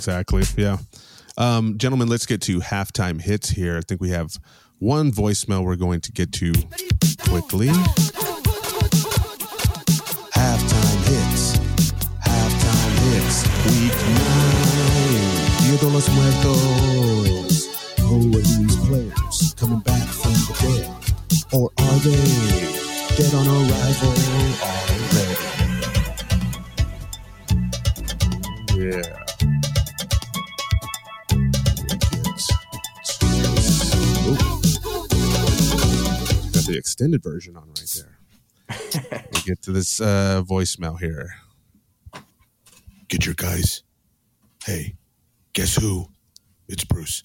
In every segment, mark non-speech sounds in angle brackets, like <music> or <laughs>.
Exactly. Yeah. Um, gentlemen, let's get to halftime hits here. I think we have one voicemail we're going to get to quickly. Halftime hits. Halftime hits. Week nine. Dia de los Muertos. Who are these players coming back from the dead? Or are they dead on arrival already? Yeah. The extended version on right there. <laughs> we get to this uh, voicemail here. Get your guys. Hey, guess who? It's Bruce.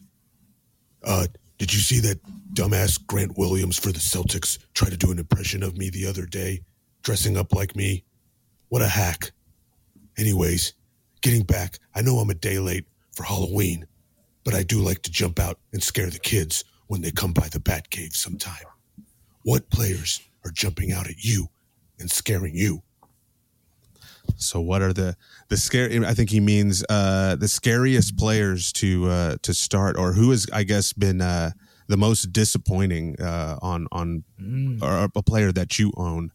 Uh, did you see that dumbass Grant Williams for the Celtics try to do an impression of me the other day, dressing up like me? What a hack. Anyways, getting back, I know I'm a day late for Halloween, but I do like to jump out and scare the kids when they come by the Batcave sometime. What players are jumping out at you and scaring you? So, what are the the scary? I think he means uh, the scariest players to uh, to start, or who has, I guess, been uh, the most disappointing uh, on on Mm. or a player that you own.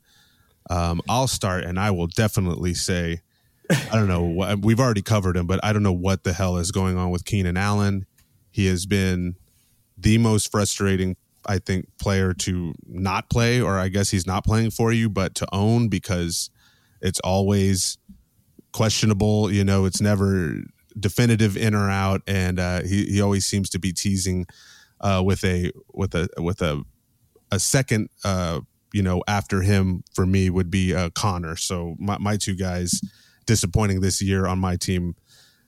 Um, I'll start, and I will definitely say, I don't know. what We've already covered him, but I don't know what the hell is going on with Keenan Allen. He has been the most frustrating, I think, player to not play, or I guess he's not playing for you, but to own because it's always questionable. You know, it's never definitive in or out, and uh, he he always seems to be teasing uh, with a with a with a a second. Uh, you know, after him for me would be uh, Conner. So my my two guys disappointing this year on my team.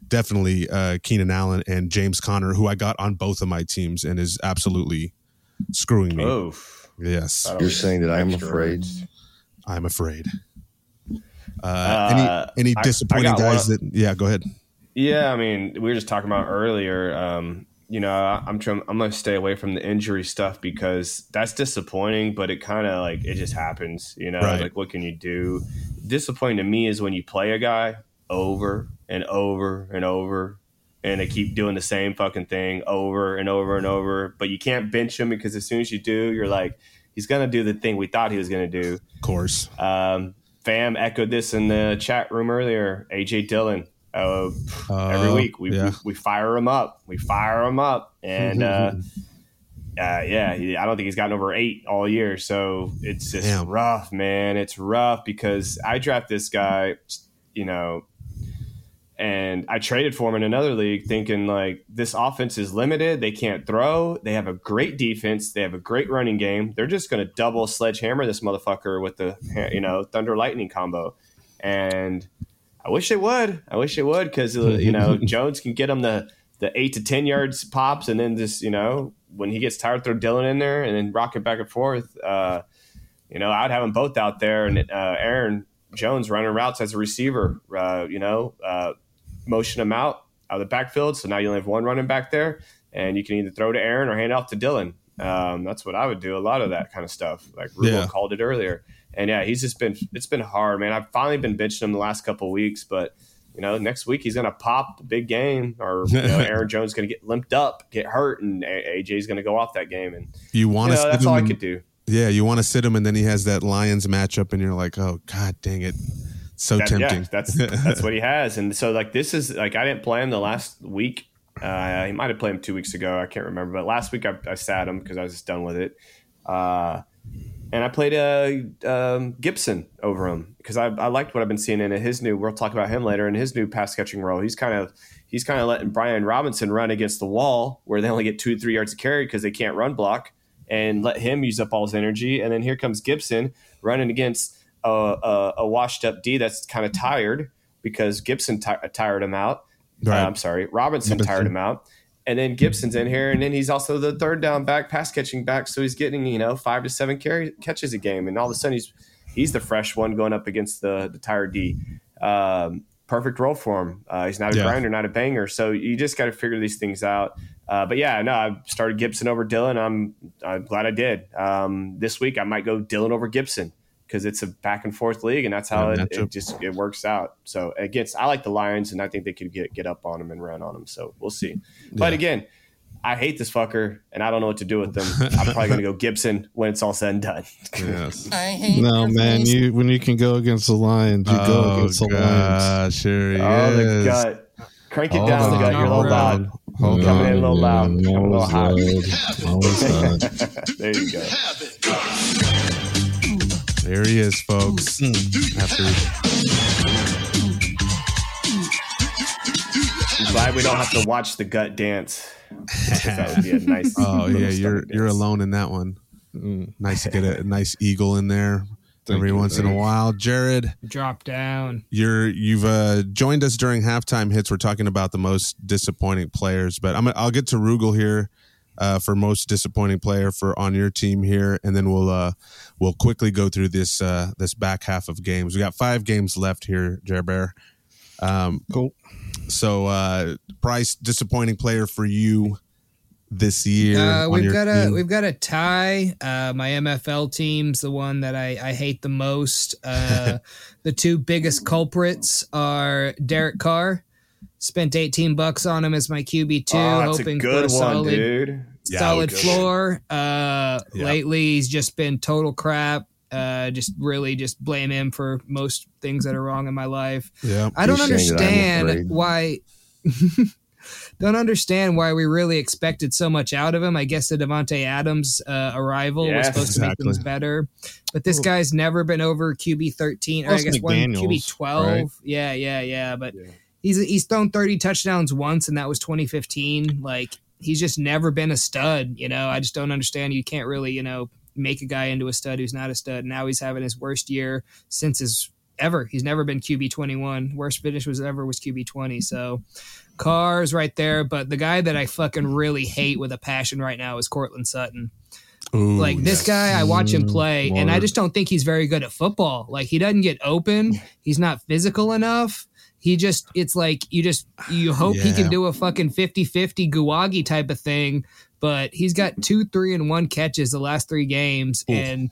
Definitely uh, Keenan Allen and James Conner, who I got on both of my teams and is absolutely screwing me. Oh, Yes, You're saying that I'm extra afraid? I'm afraid. Uh, Uh, any any I- I disappointing got one- guys that? Yeah, go ahead. Yeah, I mean, we were just talking about earlier. Um, you know, I- I'm trying. I'm gonna stay away from the injury stuff because that's disappointing. But it kind of like it just happens. You know, Right. like what can you do? Disappointing to me is when you play a guy over and over and over, and they keep doing the same fucking thing over and over and over. But you can't bench him because as soon as you do, you're like, he's gonna do the thing we thought he was gonna do. Of course. Um, Fam echoed this in the chat room earlier. AJ Dillon. Uh, every Uh, week we, yeah. we we fire him up. We fire him up, and uh, <laughs> uh, yeah, he, I don't think he's gotten over eight all year. So it's just Damn. rough, man. It's rough because I draft this guy, you know, and I traded for him in another league, thinking like this offense is limited. They can't throw. They have a great defense. They have a great running game. They're just going to double sledgehammer this motherfucker with the you know thunder lightning combo, and I wish they would. I wish they would because you know <laughs> Jones can get them the the eight to ten yards pops, and then just you know when he gets tired, throw Dillon in there, and then rock it back and forth. Uh, you know, I'd have them both out there, and uh, Aaron Jones running routes as a receiver. Uh, you know, uh, motion him out out of the backfield, so now you only have one running back there, and you can either throw to Aaron or hand off to Dillon. Um, that's what I would do. A lot of that kind of stuff, like Rubo Yeah. called it earlier. And yeah, he's just been it's been hard, man. I've finally been benching him the last couple of weeks, but you know, next week he's gonna pop a big game, or you know, <laughs> Aaron Jones gonna get limped up, get hurt, and A- AJ's gonna go off that game. And You you want to know, sit that's all I could do. Yeah, you want to sit him, and then he has that Lions matchup, and you're like, oh god, dang it, so That- tempting. Yeah, that's that's what he <laughs> has. And so like this is like I didn't play him the last week. Uh, he might have played him two weeks ago. I can't remember. But last week I, I sat him because I was just done with it. Uh, and I played uh, um, Gibson over him because I, I liked what I've been seeing in his new. We'll talk about him later in his new pass catching role. He's kind of he's kind of letting Brian Robinson run against the wall where they only get two three yards of carry because they can't run block, and let him use up all his energy. And then here comes Gibson running against a, a, a washed up D that's kind of tired because Gibson ti tired him out. Right. Uh, I'm sorry, Robinson, Robinson. tired him out. And then Gibson's in here, and then he's also the third down back, pass catching back, so he's getting you know five to seven carry catches a game, and all of a sudden he's he's the fresh one going up against the the tired D. Um, perfect role for him. Uh, he's not a Yeah. grinder, not a banger, so you just got to figure these things out. Uh, but yeah, no, I started Gibson over Dillon. I'm I'm glad I did. Um, this week I might go Dillon over Gibson because it's a back and forth league, and that's how Yeah, it, it just it works out. So against, I like the Lions, and I think they could get get up on them and run on them. So we'll see. But again, I hate this fucker, and I don't know what to do with them. <laughs> I'm probably going to go Gibson when it's all said and done. Yes. <laughs> No, man, you when you can go against the Lions, you go Oh, against the Lions. gosh, here he Oh, the is. gut. Crank it Hold down, on, gut. You're a little loud. on. Hold Coming in a on. little loud. Coming a little hot. Hot. <laughs> there you go. There he is, folks. Hmm. After I'm glad we don't have to watch the gut dance. that would be a <laughs> nice. Oh yeah, you're stomach you're dance. alone in that one. Mm. Nice to get a nice eagle in there Thank every you, once in a while. Jared, Drop down. you're you've uh, joined us during halftime hits. We're talking about the most disappointing players, but I'm I'll get to Rugal here uh, for most disappointing player for on your team here, and then we'll uh, we'll quickly go through this uh, this back half of games. We got five games left here, Jared Bear. Um, Cool. so uh, Price, disappointing player for you this year. Uh, we've your got a team? we've got a tie. Uh, my MFL team's the one that I, I hate the most. Uh, <laughs> the two biggest culprits are Derek Carr. Spent 18 bucks on him as my QB two, Oh, that's a hoping good for a one, solid dude. Yeah, solid floor. Uh, Yeah. Lately, he's just been total crap. Uh, just really just blame him for most things that are wrong in my life. yeah. I don't You're saying that I'm understand why. <laughs> don't understand why we really expected so much out of him. I guess the Davante Adams uh, arrival was Yes, supposed to make things better, but this guy's never been over QB thirteen or I Plus guess one QB twelve. right? Yeah, yeah, yeah. But Yeah. he's he's thrown thirty touchdowns once, and that was twenty fifteen. Like he's just never been a stud. You know, I just don't understand. You can't really you know make a guy into a stud who's not a stud. Now he's having his worst year since his ever. He's never been QB twenty one. Worst finish was ever was QB twenty. So Carr's right there. But the guy that I fucking really hate with a passion right now is Courtland Sutton. Ooh, Like this guy, I watch him play, and I just don't think he's very good at football. Like he doesn't get open. He's not physical enough. He just, it's like you just, you hope he can do a fucking 50 50 Guwagi type of thing, but he's got two, three, and one catches the last three games. And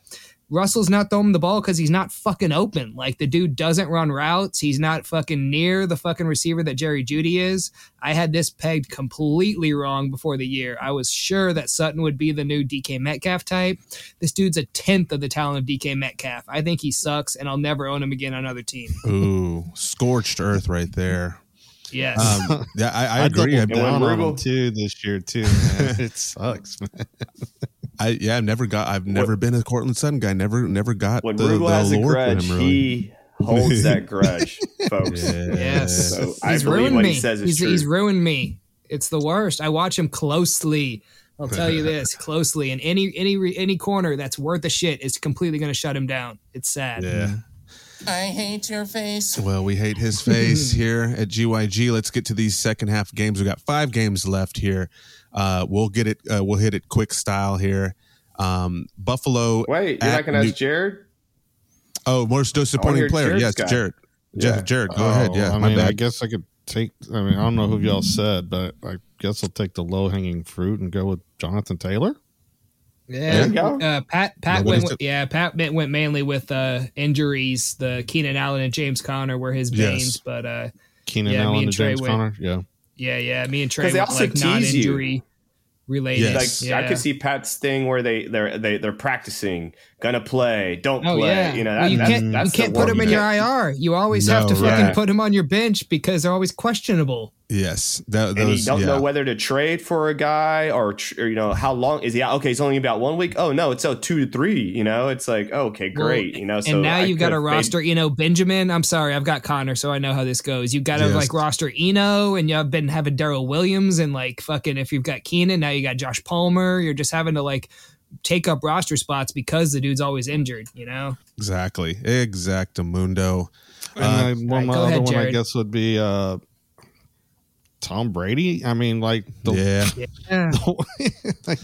Russell's not throwing the ball because he's not fucking open. Like the dude doesn't run routes. He's not fucking near the fucking receiver that Jerry Jeudy is. I had this pegged completely wrong before the year. I was sure that Sutton would be the new DK Metcalf type. This dude's a tenth of the talent of DK Metcalf. I think he sucks, and I'll never own him again on another team. Ooh, scorched earth right there. Yes. Um, <laughs> yeah, I, I agree. I, doubled And when on him too this year too. Man. <laughs> it sucks, man. <laughs> I yeah, I've never got. I've never been a Courtland Sutton guy. Never, never got When the, Rugal the has a grudge, him. Really. he holds that <laughs> grudge, folks. Yes. So he's believe ruined what me. he says he's, true. he's ruined me. It's the worst. I watch him closely. I'll tell you this <laughs> closely. And any any any corner that's worth a shit is completely going to shut him down. It's sad. Yeah. I hate your face. Well, we hate his face <laughs> here at GYG. Let's get to these second half games. We got five games left here. Uh, we'll get it. Uh, we'll hit it quick style here. Um, Buffalo. Wait, you're not going to New- ask Jared? Oh, most disappointing hear player. Jared's Yes, guy. Jared. Yeah. Jeff, Jared, go ahead. Oh, Yeah, I my mean, I guess I could take. I mean, I don't know who y'all said, but I guess I'll take the low hanging fruit and go with Jonathan Taylor. Yeah. There you go. Uh, Pat Pat Nobody's went with, yeah, Pat went went mainly with uh injuries. The Keenan Allen and James Conner were his Yes. veins, but uh Keenan Yeah, Allen and and James went- Conner. Yeah, yeah, yeah, me and Trey 'Cause they also like tease non you. injury related. Yes. Like yeah. I could see Pat's thing where they they're they, they're practicing, gonna play, don't Oh play. yeah, You know, Well, you that's, can't that's you can't put them in your IR. You always have to fucking right. put them on your bench because they're always questionable. Yes, that, And you don't yeah. know whether to trade for a guy or, or you know how long is he out? Okay, he's only about one week. Oh no, it's oh two to three. You know, it's like oh, okay, great. Well, you know, so and now I you've got a could've made- roster. You know, Benjamin. I'm sorry, I've got Conner, so I know how this goes. You've got to Yes. like roster Eno, and you've been having Darrel Williams, and like fucking if you've got Keenan, now you got Josh Palmer. You're just having to like take up roster spots because the dude's always injured. You know. exactly, exactamundo. and Uh, then one right, my other ahead, one I guess would be uh, Tom Brady. I mean, like the, yeah, Yeah. <laughs> like,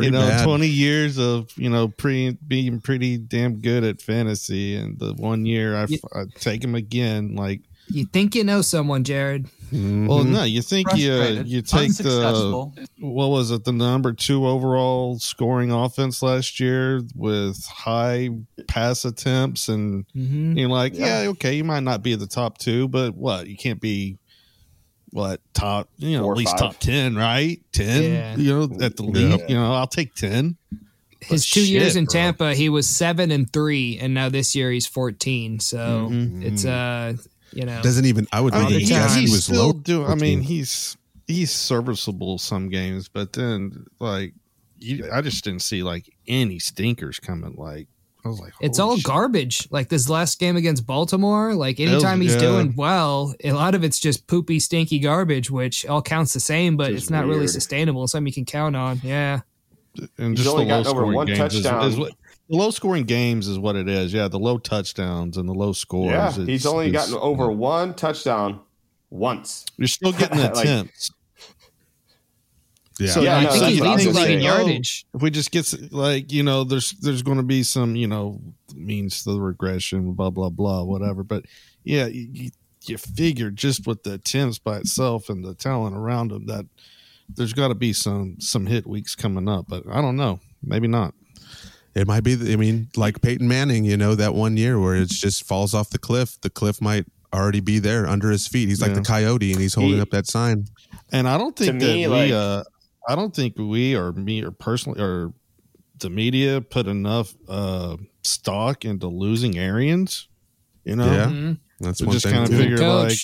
you know, bad. twenty years of you know pre being pretty damn good at fantasy, and the one year I, Yeah. I take him again, like You think you know someone, Jared? Well, no, you think you Frustrated. you take the what was it the number two overall scoring offense last year with high pass attempts and Mm-hmm. you're like, yeah. okay, you might not be at the top two, but what you can't be what top you know Four at least five. top ten, right? Ten, Yeah. you know, at the league, you know, I'll take ten. His But two years in bro. Tampa, he was seven and three, and now this year he's fourteen. So Mhm. it's uh, you know, Doesn't even. I would I maybe mean, he, guess he was still low. doing. I mean, he's he's serviceable some games, but then like you, I just didn't see like any stinkers coming. Like I was like, it's all shit. garbage. Like this last game against Baltimore, like anytime he's yeah. doing well, a lot of it's just poopy, stinky garbage, which all counts the same, but Just it's not really sustainable. Something you can count on. Yeah. and He's just only the low over scoring one games is- touchdown. Is, what, the low scoring games is what it is. Yeah, the low touchdowns and the low scores. Yeah, he's only gotten over one touchdown once. You're still <laughs> getting the Like- attempts. Yeah. So Yeah, I no, think he leads the league in saying. yardage. if we just get like you know there's there's going to be some you know means to the regression blah blah blah whatever but yeah you, you, you figure just with the attempts by itself and the talent around him that there's got to be some some hit weeks coming up but i don't know maybe not It might be. I mean, like Peyton Manning, you know, that one year where it just falls off the cliff. The cliff might already be there under his feet. He's like Yeah. the coyote, and he's holding He- up that sign. and i don't think To me, that like- we uh i don't think we or me or personally or the media put enough uh stock into losing arians you know Yeah. Mhm. That's We one just thing. kinda too. figure- You're like-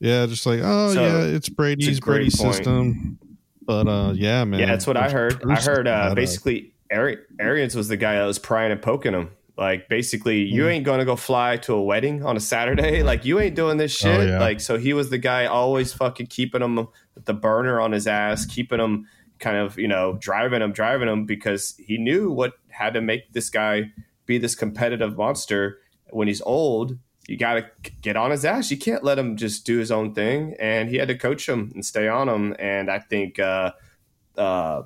Yeah, just like oh So, yeah, it's Brady's it's a point. system. But uh, yeah, man. Yeah, that's what I heard. I heard uh, basically Ari- Arians was the guy that was prying and poking him. Like basically, you Hmm. ain't going to go fly to a wedding on a Saturday. <laughs> Like you ain't doing this shit. Oh, yeah. Like so, he was the guy always fucking keeping him with the burner on his ass, keeping him kind of you know driving him, driving him because he knew what had to make this guy be this competitive monster. When he's old, you got to get on his ass. You can't let him just do his own thing, and he had to coach him and stay on him. And I think. uh uh,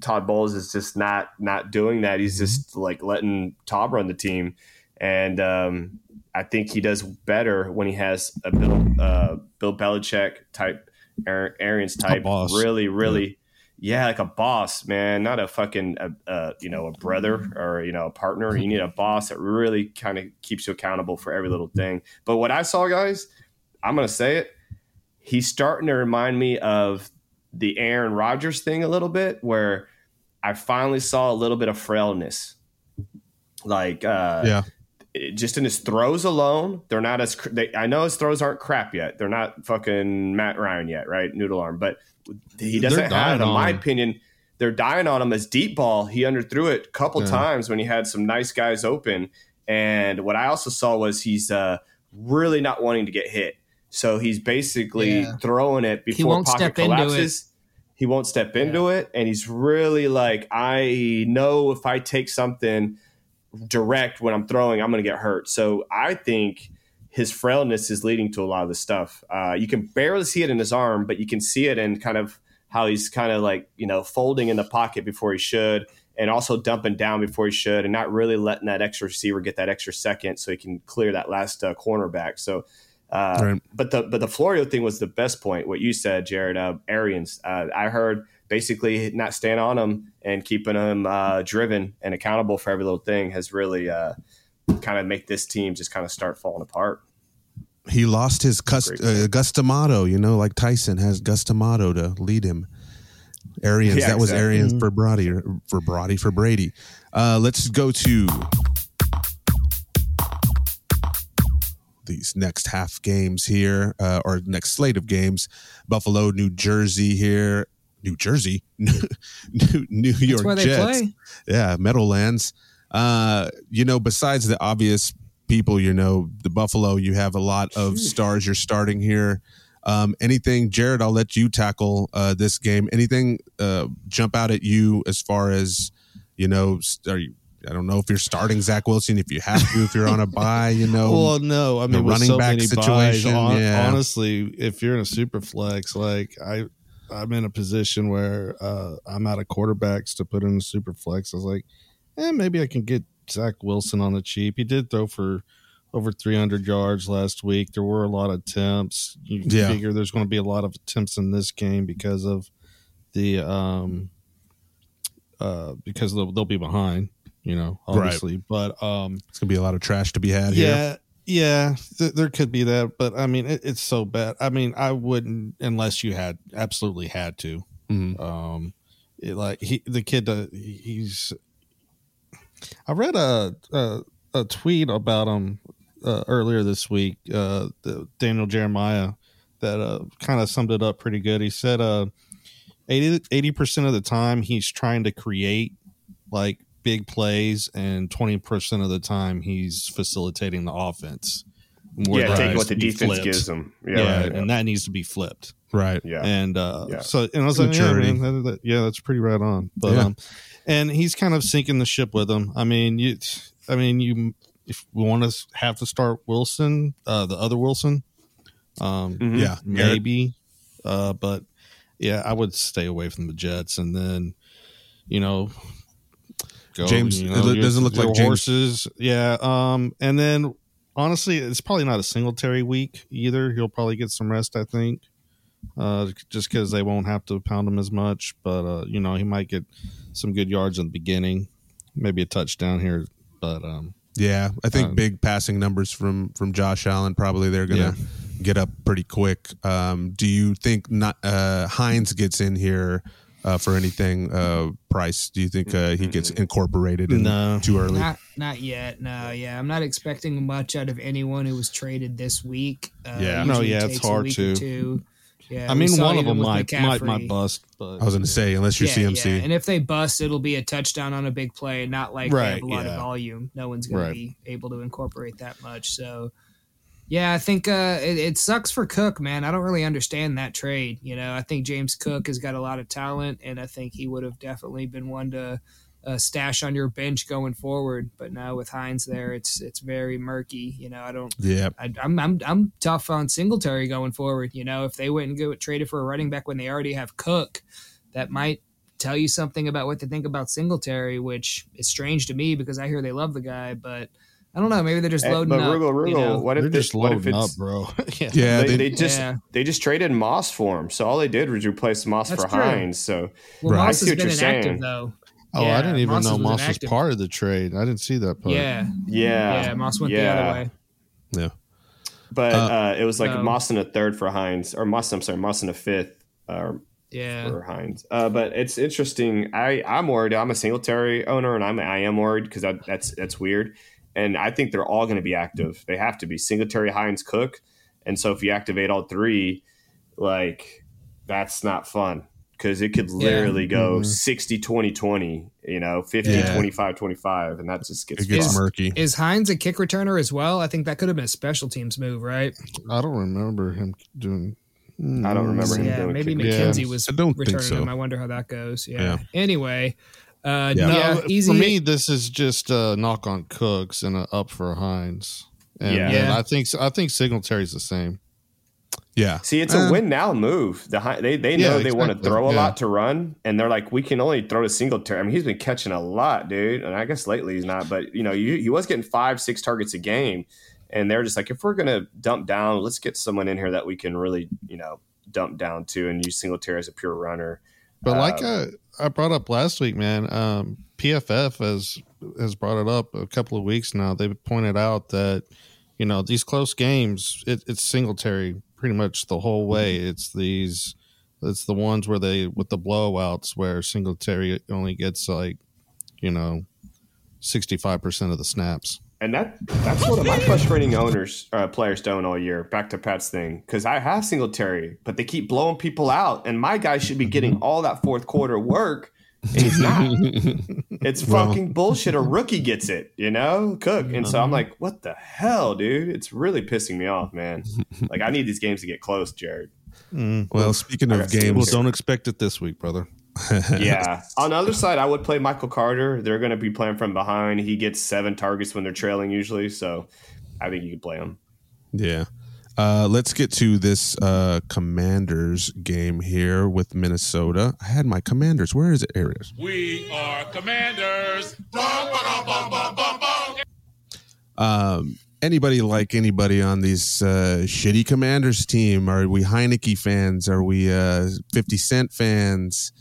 Todd Bowles is just not not doing that. He's just like letting Todd run the team, and um, I think he does better when he has a Bill uh, Bill Belichick type, Arians type, really, really, yeah. like a boss, man, not a fucking uh, uh, you know a brother or you know a partner. You need a <laughs> boss that really kind of keeps you accountable for every little thing. But what I saw, guys, I'm gonna say it. He's starting to remind me of the Aaron Rodgers thing a little bit, where I finally saw a little bit of frailness. Like, uh, Yeah. It- just in his throws alone, they're not as. They, I know his throws aren't crap yet. They're not fucking Matt Ryan yet, right? Noodle arm, but he doesn't have, dying in my him. opinion, they're dying on him as deep ball. He underthrew it a couple Yeah. times when he had some nice guys open. And what I also saw was he's uh, really not wanting to get hit. So he's basically Yeah. throwing it before pocket it. collapses. He won't step into it, and he's really like, I know if I take something direct when I'm throwing, I'm going to get hurt. So I think his frailness is leading to a lot of the stuff. Uh, you can barely see it in his arm, but you can see it in kind of how he's kind of like you know folding in the pocket before he should, and also dumping down before he should, and not really letting that extra receiver get that extra second so he can clear that last uh, cornerback. So. Uh, Right. But the but the Florio thing was the best point. What you said, Jared, uh, Arians. Uh, I heard basically not staying on him and keeping him uh, driven and accountable for every little thing has really uh, kind of make this team just kind of start falling apart. He lost his cust- Great uh, Cus D'Amato, you know, like Tyson has Cus D'Amato to lead him. Arians, Yeah, that was. Arians for Brady, for Brady, for Brady. Uh, let's go to these next half games here, uh, or next slate of games. Buffalo, New Jersey here. New Jersey, <laughs> New, New York That's where they Jets play. yeah, Meadowlands. Uh, you know, besides the obvious people, you know, the Buffalo, you have a lot of stars you're starting here. Um, anything, Jared, I'll let you tackle uh, this game. Anything uh, jump out at you as far as, you know, are you, I don't know if you're starting Zach Wilson, if you have to, if you're on a <laughs> buy, you know. Well, no, I mean, with running so back many buys, situation, yeah. honestly, if you're in a super flex, like I, I'm in a position where uh, I'm out of quarterbacks to put in super flex. I was like, eh, maybe I can get Zach Wilson on the cheap. He did throw for over 300 yards last week. There were a lot of attempts. You Yeah. figure there's going to be a lot of attempts in this game because of the um uh because they'll, they'll be behind, you know, Right. obviously. But um It's gonna be a lot of trash to be had here. Yeah, th- there could be that, but I mean, it, it's so bad. I mean, I wouldn't unless you had absolutely had to. Mhm. Um, it, like he, the kid, uh, he's. I read a a, a tweet about him uh, earlier this week. Uh, the, Daniel Jeremiah that uh, kind of summed it up pretty good. He said, uh, 80 percent of the time he's trying to create like big plays, and twenty percent of the time he's facilitating the offense. Where yeah, that take what the defense flipped. gives them. Yeah, Yeah, right. and that needs to be flipped. Right. yeah. And uh, Yeah. so, and I was like, yeah, man, that- that- yeah, that's pretty right on. But Yeah. um, and he's kind of sinking the ship with him. I mean, you, I mean, you, if we want to have to start Wilson, uh, the other Wilson, um, Mhm. Yeah. maybe, uh, but yeah, I would stay away from the Jets, and then, you know. Go, James- you it doesn't look like James- horses. Yeah, um, and then honestly, it's probably not a Singletary week either. He'll probably get some rest, I think, uh, just because they won't have to pound him as much. But uh, you know, he might get some good yards in the beginning, maybe a touchdown here. But um, Yeah, I think Um, big passing numbers from from Josh Allen. Probably they're gonna get up pretty quick. Um, do you think not uh, Hines gets in here uh, for anything? Uh, Price? Do you think uh, he gets incorporated in No. too early? Not not yet. No, yeah, I'm not expecting much out of anyone who was traded this week. Uh, Yeah. No, usually yeah, it's hard to. Yeah, I mean, one of them might might might bust. But I was going to say unless you're Yeah, CMC. yeah. And if they bust, it'll be a touchdown on a big play, not like they have a lot yeah. of volume. No one's going Right. to be able to incorporate that much. So, yeah, I think uh, it, it sucks for Cook, man. I don't really understand that trade. You know, I think James Cook has got a lot of talent, and I think he would have definitely been one to uh, stash on your bench going forward. But now with Hines there, it's it's very murky. You know, I don't. yeah, I, I'm I'm I'm tough on Singletary going forward. You know, if they went and go traded for a running back when they already have Cook, that might tell you something about what they think about Singletary, which is strange to me because I hear they love the guy, but I don't know. Maybe they're just Eh, loading but up. Rugal, you Rugal, know? what they're if this, just what if loading up, bro. <laughs> yeah. yeah. they, they- they just Yeah. they just traded Moss for him, so all they did was replace Moss That's for true. Hines. So Well, Right. I Moss see has what been you're inactive saying. though. Oh, Yeah, I didn't even Moss know was Moss was part of the trade. I didn't see that part. Yeah, yeah, yeah. Moss went the other way. yeah. But Uh, uh, it was like so- Moss in a third for Hines, or Moss. I'm sorry, Moss in a fifth uh, Yeah, for Hines. Uh, but it's interesting. I I'm worried. I'm a Singletary owner, and I'm I am worried because that, that's that's weird. And I think they're all going to be active. They have to be Singletary, Hines, Cook. And so if you activate all three, like that's not fun because it could literally go Mhm. 60 20 20 you know 50 Yeah. 25 25 and that just gets It gets murky. is Hines a kick returner as well? I think that could have been a special teams move, right? I don't remember him doing. I don't remember him yeah, doing maybe kick. McKenzie Yeah. was I don't think so. him. I wonder how that goes. Yeah. Yeah. Anyway, uh, Yeah. yeah, No, easy. for me. This is just a knock on Cooks and a up for Hines. And Yeah. then Yeah. I think I think Singletary's the same. Yeah, See, it's a Uh, win now move. The Hi- they they Yeah, know they want to throw a Yeah. lot to run, and they're like, we can only throw to Singletary. I mean, he's been catching a lot, dude. And I guess lately he's not, but you know, you, he was getting five, six targets a game, and they're just like, if we're gonna dump down, let's get someone in here that we can really, you know, dump down to and use Singletary as a pure runner. But like Um, I, brought up last week, man, um, PFF has has brought it up a couple of weeks now. They've pointed out that you know these close games, it, it's Singletary pretty much the whole way. It's these, it's the ones where they with the blowouts where Singletary only gets like, you know, sixty five percent of the snaps. And that that's one of my frustrating owners uh, players doing all year. Back to Pat's thing because I have Singletary, but they keep blowing people out, and my guy should be getting all that fourth quarter work, and he's not. <laughs> it's Well- fucking bullshit. A rookie gets it, you know, Cook, and so I'm like, what the hell, dude? It's really pissing me off, man. Like I need these games to get close, Jared. Mm. Well, speaking of games, Well, don't expect it this week, brother. Yeah. <laughs> On the other side, I would play Michael Carter. They're going to be playing from behind. He gets seven targets when they're trailing usually, so I think you could play him. Yeah. Uh, let's get to this uh, Commanders game here with Minnesota. I had my Commanders. Where is it, Arias? We are commanders. Um, anybody like anybody on these uh, shitty Commanders team? Are we Heinicke fans? Are we uh, Fifty Cent fans?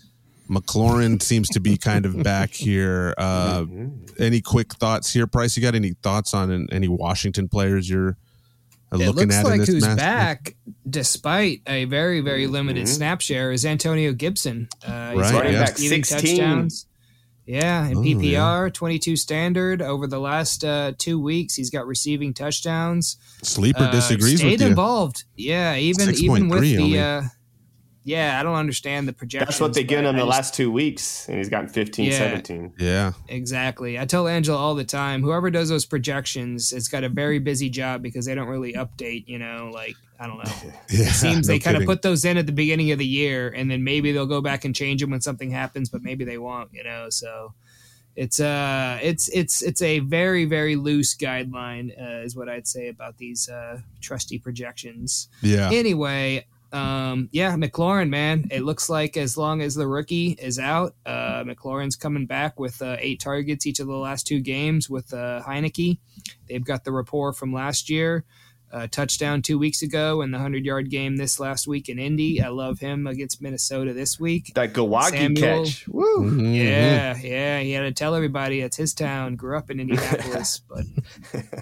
McLaurin <laughs> seems to be kind of back here. Uh, any quick thoughts here, Price? You got any thoughts on any Washington players you're uh, It looking looks at in like this who's match? back, despite a very, very limited Mhm. snap share, is Antonio Gibson. Uh, Right, Running yeah. back receiving 16. Yeah, in Oh, PPR, 22 standard over the last uh, two weeks. He's got receiving touchdowns. Sleeper Uh, disagrees stayed with you. Stayed involved. Yeah, even even with 6.3 the. Only. Yeah, I don't understand the projections. That's what they given him I the just- last two weeks, and he's gotten 15, Yeah. 17. Yeah, Exactly. I tell Angela all the time, whoever does those projections it's got a very busy job because they don't really update, you know, like, I don't know. <laughs> yeah. It seems no they kind of put those in at the beginning of the year and then maybe they'll go back and change them when something happens, but maybe they won't, you know. So it's uh it's it's it's a very, very loose guideline, uh, is what I'd say about these uh trusty projections. yeah. Anyway, um, yeah, McLaurin, man. It looks like as long as the rookie is out, uh, McLaurin's coming back with uh, eight targets each of the last two games with uh, Heinicke. They've got the rapport from last year. Uh, touchdown two weeks ago and the 100 yard game this last week in Indy. I love him against Minnesota this week. That Gawagi Samuel. catch. Woo. Mhm. Yeah, yeah, he had to tell everybody it's his town. Grew up in Indianapolis, <laughs> but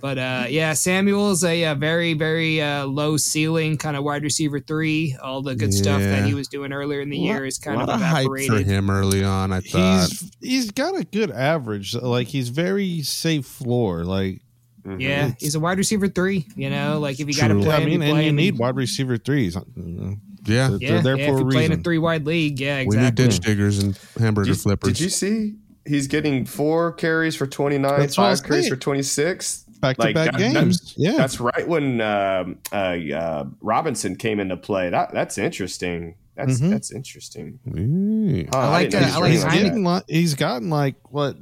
but uh, yeah, Samuel's a, uh very very uh, low ceiling kind of wide receiver three. All the good stuff that he was doing earlier in the year is kind lot of of hype for evaporated. him early on. I thought. He's he's got a good average. Like he's very safe floor. Like Mhm. Yeah, he's a wide receiver three. You know, like if you got to play, I him, mean, you and you him. need wide receiver threes. You yeah, They're yeah, there yeah, for if a you play in a three wide league, yeah, we need ditch diggers and hamburger Did you, flippers. did you see he's getting four carries for 29, That's what I was five carries saying. for 26? Back to Like, back that- games. yeah. That's right when um, uh, uh, Robinson came into play. That That's interesting. That's Mhm. that's interesting. Mm. Huh, I like, didn't know uh, he was I like he's like Heineken. getting like, he's gotten like what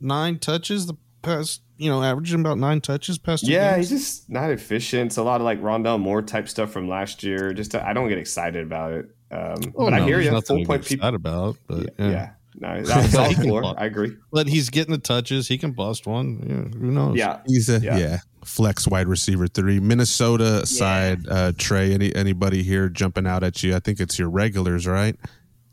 nine touches the past you know averaging about nine touches past two Yeah, games. he's just not efficient. It's a lot of like Rondale Moore type stuff from last year. Just I don't get excited about it. Um, Oh, but I hear you. nothing Full point people. upset about but Yeah, yeah. no, that's all <laughs> He can for. block. I agree. but he's getting the touches he can bust one yeah, who knows Yeah, He's a yeah. Yeah. flex wide receiver three. Minnesota side, uh, Trey. Any anybody here jumping out at you? I think it's your regulars, right?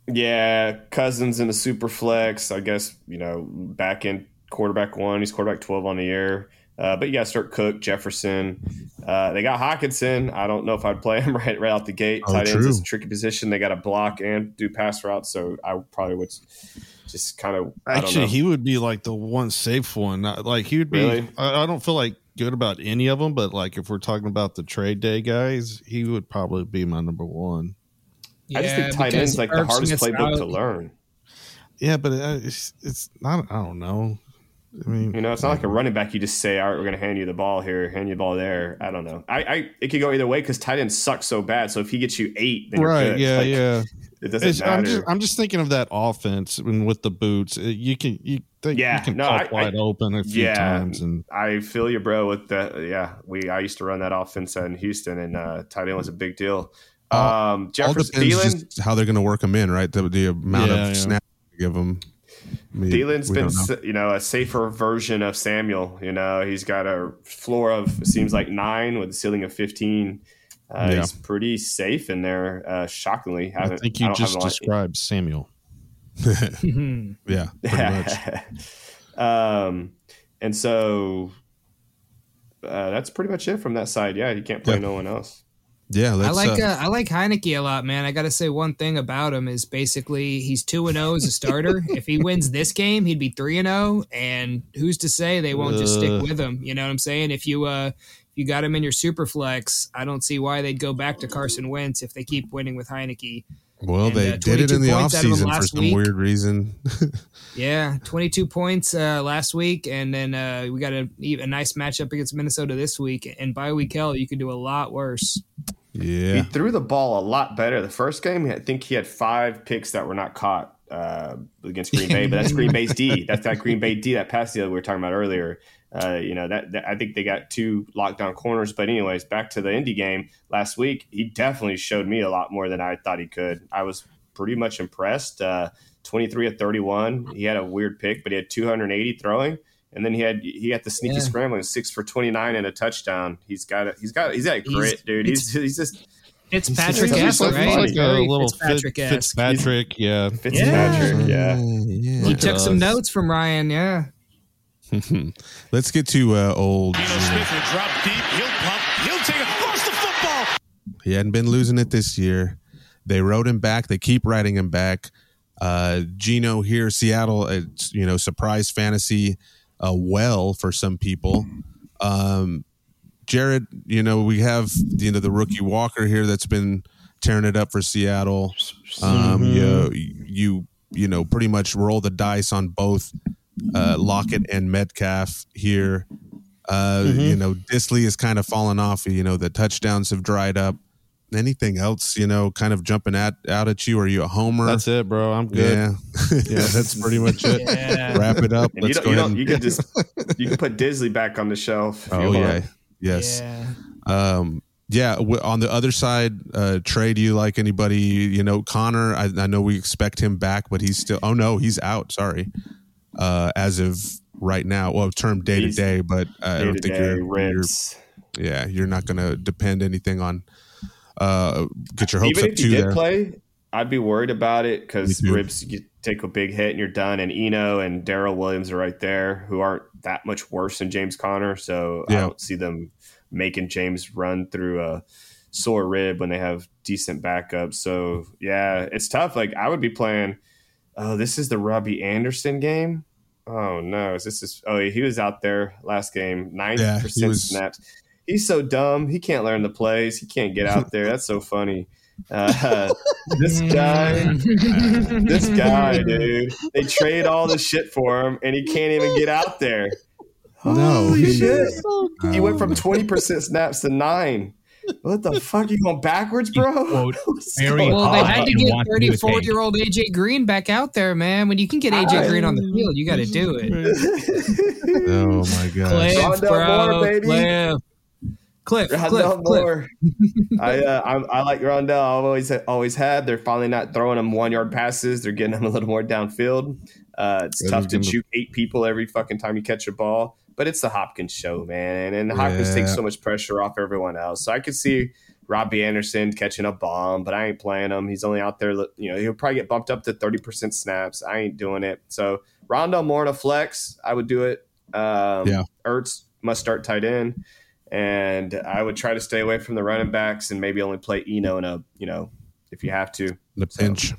yeah. Cousins in the super flex. I guess you know back in quarterback one. He's quarterback twelve on the year. Uh, but you got to start Cook, Jefferson. Uh, they got Hockenson. I don't know if I'd play him <laughs> right right out the gate. Oh, Tight ends is a tricky position. They got to block and do pass routes. So I probably would just kind of I don't Actually, know. he would be like the one safe one. Like he would be. Really? I, I don't feel like good about any of them, but like if we're talking about the trade day guys, he would probably be my number one. I just think tight ends like the hardest Smith's playbook to learn. Yeah, but uh, it's it's not. I don't know. I mean, You know, it's not like a running back. You just say, "All right, we're going to hand you the ball here, hand you the ball there." I don't know. I, I it could go either way because tight ends suck so bad. So if he gets you eight, right? Yeah, Like, yeah. It doesn't It's, matter. I'm just I'm just thinking of that offense and with the boots, you can you think Yeah, you can no, pop I- wide open a few yeah. times and I feel you, bro. With the yeah, we I used to run that offense in Houston, and uh, tight end was a big deal. All- Um, All Jefferson depends Thielen, how they're going to work them in, right? The, the amount Yeah, of yeah. snaps they give them. I mean, Thielen's we been know. you know a safer version of Samuel. You know, he's got a floor of seems like nine with a ceiling of fifteen. Uh, Yeah. He's pretty safe in there. Uh, shockingly, I haven't think you don't just a lot- described Samuel. <laughs> yeah, pretty <laughs> much. um, and so uh, that's pretty much it from that side. Yeah, you can't play Yeah. no one else. Yeah, I like uh, uh, I like Heinicke a lot, man. I got to say one thing about him is basically he's two and zero as a starter. <laughs> if he wins this game, he'd be three and zero. And who's to say they won't just stick Uh. with him? You know what I'm saying? If you uh if you got him in your super flex, I don't see why they'd go back to Carson Wentz if they keep winning with Heinicke. well, and, they uh, did it in the points out of offseason for some week. weird reason. <laughs> Yeah, 22 points uh, last week, and then uh, we got a, a nice matchup against Minnesota this week. And by week hell, you could do a lot worse. He threw the ball a lot better. The first game, I think he had five picks that were not caught uh, against Green Bay, but that's Green Bay's D. <laughs> That's that Green Bay D, that pass deal we were talking about earlier. Uh, you know that, that I think they got two lockdown corners. But anyways, back to the Indy game last week. He definitely showed me a lot more than I thought he could. I was pretty much impressed. Uh, Twenty three of thirty one. He had a weird pick, but he had two hundred eighty throwing. And then he had he had the sneaky Yeah. scrambling, six for twenty nine and a touchdown. He's got it. He's got he's got He's- grit, dude. He's he's just It's Patrick just- esque, right? like a like a Very little Fitzpatrick-esque. Fitzpatrick. Yeah. Fitzpatrick. Yeah. yeah. He took some notes from Ryan. Yeah. <laughs> Let's get to uh, old. Geno Smith will drop deep. He'll pump. He'll take it. Lost the football. He hadn't been losing it this year. They wrote him back. They keep writing him back. Uh, Geno here, Seattle. It's you know surprise fantasy, uh, well for some people. Um, Jared, you know we have you know the rookie Walker here that's been tearing it up for Seattle. Um, you, you you know pretty much roll the dice on both uh, Lockett and Metcalf here. Uh, You know, Dissly is kind of fallen off. You know, the touchdowns have dried up. Anything else, you know, kind of jumping at out at you? Are you a homer? That's it, bro. I'm good. Yeah, <laughs> yeah, that's pretty much it. Yeah. Wrap it up. and you Let's don't, go you, ahead. and- you can <laughs> just you can put Dissly back on the shelf. Oh you yeah, want. yes. Yeah. Um, yeah. W- on the other side, uh, Trey, do you like anybody? You know, Conner. I, I know we expect him back, but he's still. Oh no, he's out. Sorry. Uh, as of right now, well, term day to day, but uh, I don't think you're, you're. Yeah, you're not going to depend anything on. Uh, get your hopes Even up if did there. play, I'd be worried about it because ribs you take a big hit and you're done. And Eno and Darrel Williams are right there, who aren't that much worse than James Conner. So I don't see them making James run through a sore rib when they have decent backups. So yeah, it's tough. Like I would be playing. Oh, this is the Robbie Anderson game. Oh no, is this is? Oh, he was out there last game, ninety Yeah, percent snaps. He's so dumb. He can't learn the plays. He can't get out there. That's so funny. Uh, <laughs> this guy, <laughs> this guy, dude. They trade all the shit for him, and he can't even get out there. No, Holy he- shit! He went from twenty percent snaps to nine. What the fuck? You going backwards, bro? Quote, <laughs> very going Well, they had to get want to do his 34 thing. year old AJ Green back out there, man. When you can get AJ Green on the field, you got to do it. Oh my god. Cliff, Rondale bro. Moore, baby. Cliff. Cliff, Cliff, Rondale Cliff. Moore. I, uh, I I like Rondale. I've always always had. They're finally not throwing him one yard passes. They're getting him a little more downfield. Uh, it's Yeah, tough they're to shoot eight people every fucking time you catch a ball, but it's the Hopkins show, man. And Hopkins Yeah. takes so much pressure off everyone else. So I could see Robbie Anderson catching a bomb, but I ain't playing him. He's only out there. You know, he'll probably get bumped up to thirty percent snaps. I ain't doing it. So Rondale Moore in a flex, I would do it. Um, Yeah. Ertz must start tight end and I would try to stay away from the running backs and maybe only play Eno in a you know if you have to. The pinch.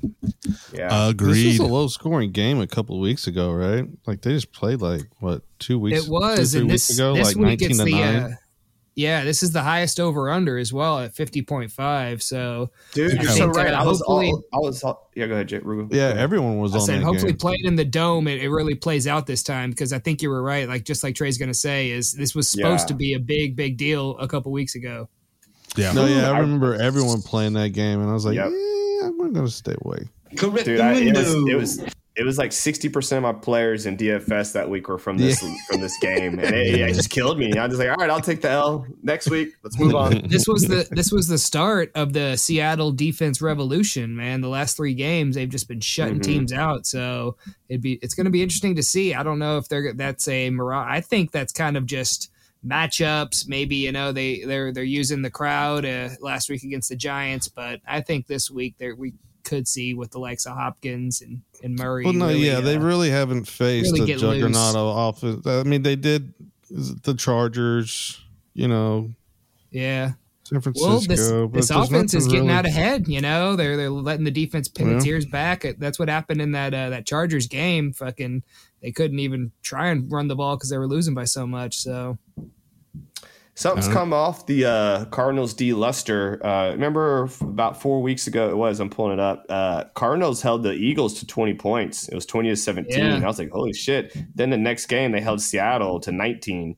Yeah, agreed. This Agreed. was a low scoring game a couple of weeks ago, right? Like they just played like what two weeks? It was, two, three and weeks this, ago, this like week nineteen to the nine. uh, yeah, this is the highest over under as well at fifty point five. So dude, I you're so right. uh, I was all, I was all, yeah. Go ahead, Jay. Ruben. yeah, everyone was I on said hopefully game. playing in the dome, it, it really plays out this time because I think you were right. Like just like Trey's going to say, is this was supposed Yeah. to be a big big deal a couple weeks ago. Yeah. No, yeah, I I- remember everyone playing that game, and I was like, Yep. yeah, I'm gonna stay away. Correct dude. the I, it was it was it was like sixty percent of my players in DFS that week were from this from this game, and it, it just killed me. I was like, all right, I'll take the L next week. Let's move on. <laughs> This was the this was the start of the Seattle defense revolution, man. The last three games they've just been shutting Mhm. teams out, so it'd be it's going to be interesting to see. I don't know if they're that's a mirage. I think that's kind of just matchups. Maybe you know they they're they're using the crowd uh, last week against the Giants, but I think this week there we could see with the likes of Hopkins and and Murray. Well, no, really, yeah, they uh, really haven't faced really a juggernaut offense. I mean, they did the Chargers, you know, yeah. San Francisco. Well, this, this offense is getting really- out ahead. You know, they're they're letting the defense pin its Yeah. ears back. That's what happened in that uh, that Chargers game. Fucking, they couldn't even try and run the ball because they were losing by so much. So Something's Uh-huh. come off the uh, Cardinals D luster. Uh, remember about four weeks ago it was. I'm pulling it up. Uh, Cardinals held the Eagles to 20 points. It was 20 to 17. Yeah. I was like, holy shit. Then the next game they held Seattle to 19.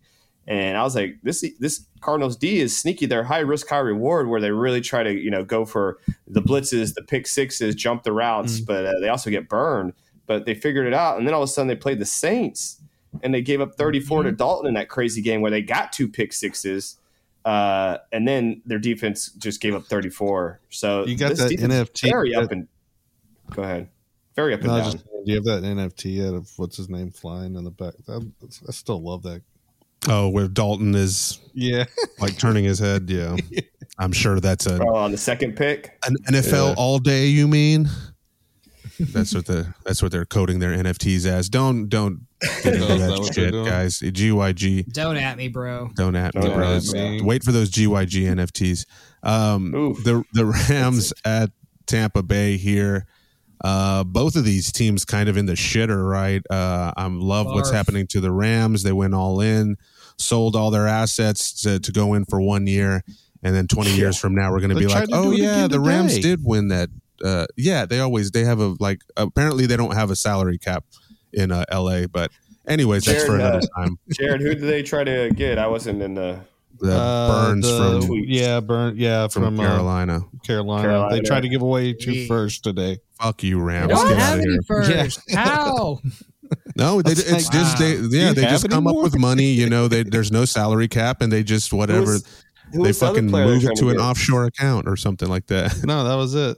And I was like, this this Cardinals D is sneaky. They're high risk, high reward, where they really try to you know go for the blitzes, the pick sixes, jump the routes, but uh, they also get burned. But they figured it out, and then all of a sudden they played the Saints, and they gave up 34 to Dalton in that crazy game where they got two pick sixes, uh, and then their defense just gave up 34. So You got this that NFT very up and go ahead. very up and No, down. just, do you have that NFT out of what's his name flying in the back? I, I still love that. Oh, where Dalton is Yeah, like turning his head. <laughs> Yeah, I'm sure that's a oh, on the second pick. an NFL Yeah. all day. You mean? That's what the that's what they're coding their NFTs as. Don't don't get into <laughs> Oh, that that shit, guys. GYG. Don't at me, bro. Don't at me, Don't bro. at me. Wait for those GYG NFTs. Um, Oof. the the Rams at Tampa Bay here. Uh, both of these teams kind of in the shitter, right? Uh, I love what's happening to the Rams. They went all in, sold all their assets to, to go in for one year, and then twenty years from now, we're going to be like, oh yeah, again the Rams did win that. Uh, yeah, they always they have a like. Apparently, they don't have a salary cap in uh, L.A. But anyways, that's for another uh, time. <laughs> Jared, who did they try to get? I wasn't in the. The Uh, Burns the- from Tweets. yeah, burn, yeah, from, from, uh, Carolina. Carolina. Carolina. They tried to give away two Yeah. first today. Fuck you, Rams. Don't have of any here. first. <laughs> How? No, they, it's like, just they, yeah, they just any come up with money. You know, they, <laughs> there's no salary cap, and they just whatever Who was- they the fucking move it trying to an offshore account or something like that. No, that was it.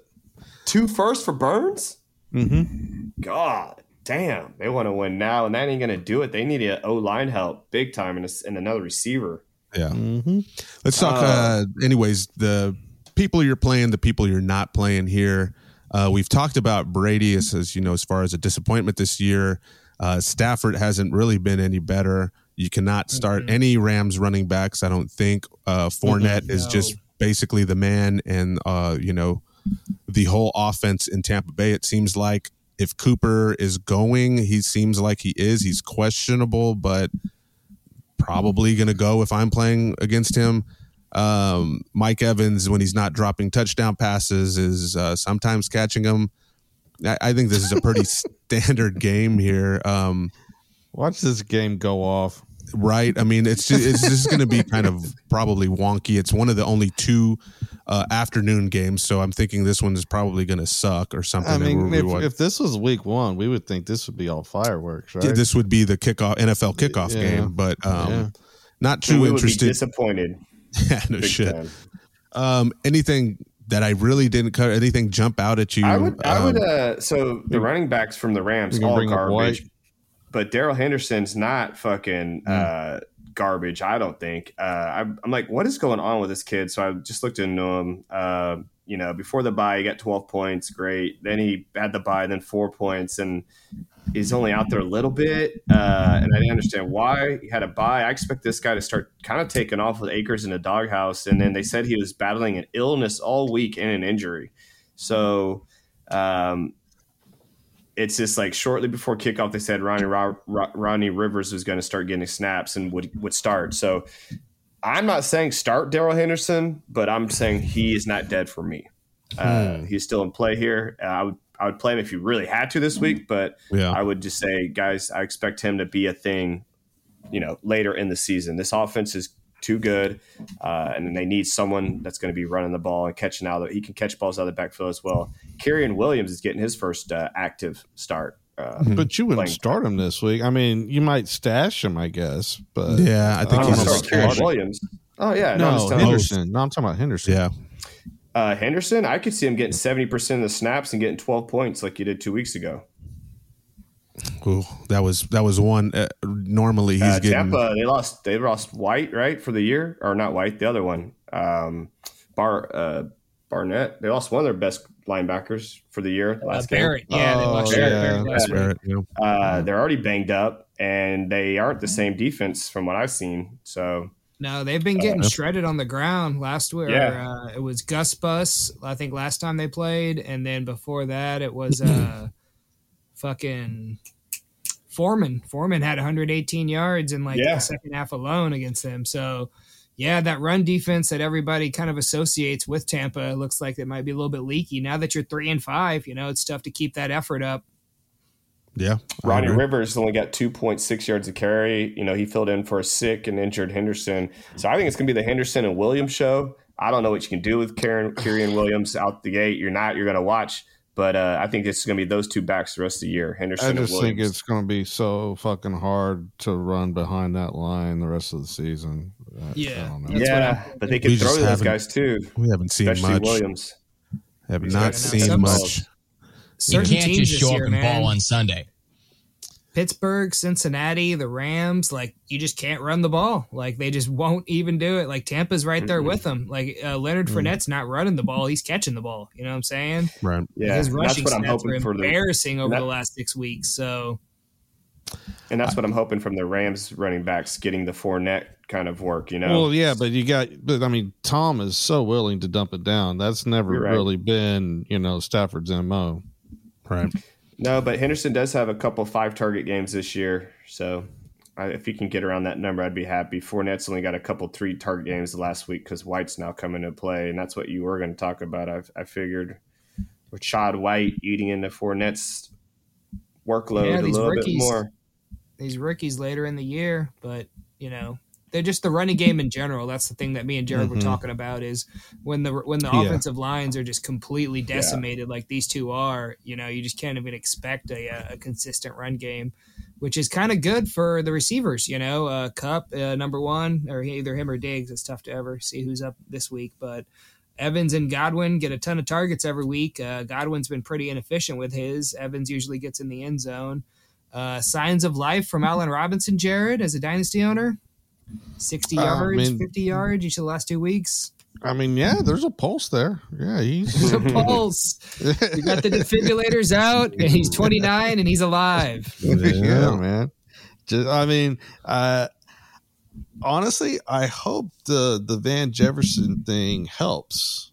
Two first for Burns. Mm-hmm. God damn, they want to win now, and that ain't gonna do it. They need a O line help big time and, a, and another receiver. Yeah. Mm-hmm. Let's talk. Uh, Uh, anyways, the people you're playing, the people you're not playing here. Uh, we've talked about Brady as, as you know, as far as a disappointment this year. Uh, Stafford hasn't really been any better. You cannot start any Rams running backs. I don't think. Uh, Fournette is No. just basically the man, and uh, you know, the whole offense in Tampa Bay. It seems like if Cooper is going, he seems like he is. He's questionable, but probably going to go if I'm playing against him. Um, Mike Evans, when he's not dropping touchdown passes, is uh, sometimes catching them. I, I think this is a pretty <laughs> standard game here, um, Watch this game go off. Right? I mean, it's just, it's just going to be kind of probably wonky. It's one of the only two uh, afternoon games, so I'm thinking this one is probably going to suck or something. I mean, if, if this was week one, we would think this would be all fireworks, right? Yeah, this would be the kickoff NFL kickoff Yeah. game, but um, Yeah. not too we would be interested. disappointed. <laughs> yeah, no Big shit. Um, anything that I really didn't cut? Anything jump out at you? I would, I would. Um, Uh, so the running backs from the Rams all bring up garbage, White? But Darrell Henderson's not fucking Hmm. uh, garbage. I don't think. Uh, I'm, I'm like, what is going on with this kid? So I just looked into him. Uh, you know, before the buy, he got 12 points, great. Then he had the buy, then four points, and he's only out there a little bit. Uh, and I didn't understand why he had a buy. I expect this guy to start kind of taking off with Akers in a doghouse. And then they said he was battling an illness all week and an injury. So um, it's just like shortly before kickoff, they said Ronnie Ro- Ro- Ronnie Rivers was going to start getting snaps and would would start. So I'm not saying start Darrell Henderson, but I'm saying he is not dead for me. Uh, Hmm. He's still in play here. Uh, I would I would play him if you really had to this week, but yeah. I would just say, guys, I expect him to be a thing, you know, later in the season. This offense is too good, uh, and then they need someone that's going to be running the ball and catching out. Of, he can catch balls out of the backfield as well. Kyren Williams is getting his first uh, active start. Uh, But you wouldn't start him this week. I mean, you might stash him, I guess. But Yeah, I think I I don't he's know a start about starting. Williams. Oh yeah, no, I'm no, just telling you. Henderson. No, I'm talking about Henderson. Yeah, Uh, Henderson, I could see him getting seventy percent of the snaps and getting twelve points like you did two weeks ago. Ooh, that was that was one. Uh, normally he's Uh, getting Tampa, they lost. They lost White right for the year, or not White, the other one, um, Bar uh, Barnett. They lost one of their best linebackers for the year Uh, last game. Barrett. Yeah, they Oh, lost yeah. Barrett last week. Barrett, you know. Uh, they're already banged up, and they aren't the same defense from what I've seen. So No, they've been getting shredded on the ground. Last week, Yeah. uh, it was Gus Bus. I think last time they played, and then before that, it was <clears throat> uh, fucking Foreman. Foreman had 118 yards in like Yeah. the second half alone against them. So, yeah, that run defense that everybody kind of associates with Tampa looks like it might be a little bit leaky. Now that you're three and five, you know it's tough to keep that effort up. Yeah, I Ronnie. Rivers only got 2.6 yards of carry. You know, he filled in for a sick and injured Henderson. So I think it's going to be the Henderson and Williams show. I don't know what you can do with Karen, Kyren Williams out the gate. You're not, you're going to watch. But uh, I think it's going to be those two backs the rest of the year Henderson I and just Williams. think it's going to be so fucking hard to run behind that line the rest of the season. I- I Yeah. don't know. That's what yeah, I'm- but they can throw those guys too, We haven't seen especially much. Williams. Have He's not seen much. balls. You can't just show year, up and man. ball on Sunday. Pittsburgh, Cincinnati, the Rams, like you just can't run the ball. Like they just won't even do it. Like Tampa's right there with them. Like uh, Leonard Fournette's not running the ball; he's catching the ball. You know what I'm saying? Right. Yeah, His and rushing that's what I'm hoping for the embarrassing over that- the last six weeks. So and that's what I'm hoping from the Rams running backs getting the Fournette kind of work. You know, Well, yeah, but you got, but I mean, Tom is so willing to dump it down. That's never right. really been, you know, Stafford's mo. Right. No, but Henderson does have a couple five target games this year, so. I, if he can get around that number, I'd be happy. Fournette's only got a couple three target games the last week because White's now coming to play, and that's what you were going to talk about. I, I figured with Chad White eating into Fournette's workload Yeah, a little bit rookies- more. these rookies later in the year, but you know they're just the running game in general. That's the thing that me and Jared were Mhm. talking about is when the when the Yeah. offensive lines are just completely decimated like these two are. You know, you just can't even expect a, a consistent run game, which is kind of good for the receivers. You know, uh, Kupp uh, number one or either him or Diggs. It's tough to ever see who's up this week, but. Evans and Godwin get a ton of targets every week. Uh, Godwin's been pretty inefficient with his. Evans usually gets in the end zone. Uh, signs of life from Allen Robinson, Jared, as a dynasty owner. 60 Uh, I yards, mean- 50 yards each of the last two weeks. I mean, yeah, there's a pulse there. Yeah, he's. a pulse. You got the defibrillators out, and he's 29 and he's alive. <laughs> yeah, man. Just, I mean, uh, honestly, I hope the the Van Jefferson thing helps.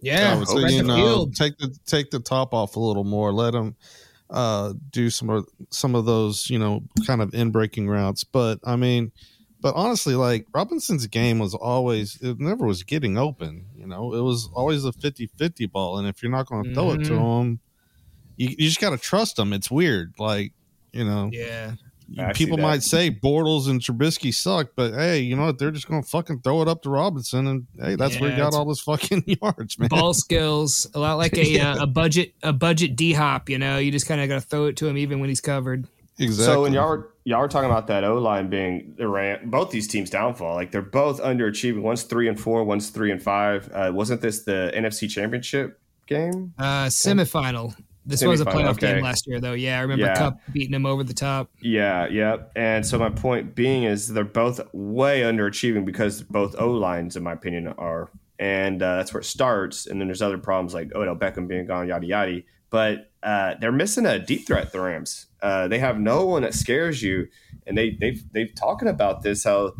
Yeah, I say, you know, field. take the take the top off a little more. Let him uh, do some of some of those, you know, kind of in breaking routes. But I mean, but honestly, like Robinson's game was always it never was getting open. You know, it was always a 50-50 ball, and if you're not going to throw it to Mhm. him, you, you just got to trust him. It's weird, like you know. Yeah. I People might say Bortles and Trubisky suck, but hey, you know what? They're just going to fucking throw it up to Robinson, and hey, that's where he got all his fucking <laughs> yards, man. Ball skills, a lot like a <laughs> uh, a budget a budget D hop. You know, you just kind of got to throw it to him even when he's covered. Exactly. So when y'all were y'all were talking about that O line being the Ram, both these teams downfall, like they're both underachieving. One's three and four, one's three and five. Uh, wasn't this the NFC Championship game? Uh, semifinal. This was a playoff okay. game last year, though. Yeah, I remember Yeah. Kupp beating him over the top. Yeah, yeah. And so my point being is they're both way underachieving because both O lines, in my opinion, are, and uh, that's where it starts. And then there's other problems like Odell Beckham being gone, yada yada. But uh, they're missing a deep threat. The Rams. Uh, they have no one that scares you, and they they've they've talking about this how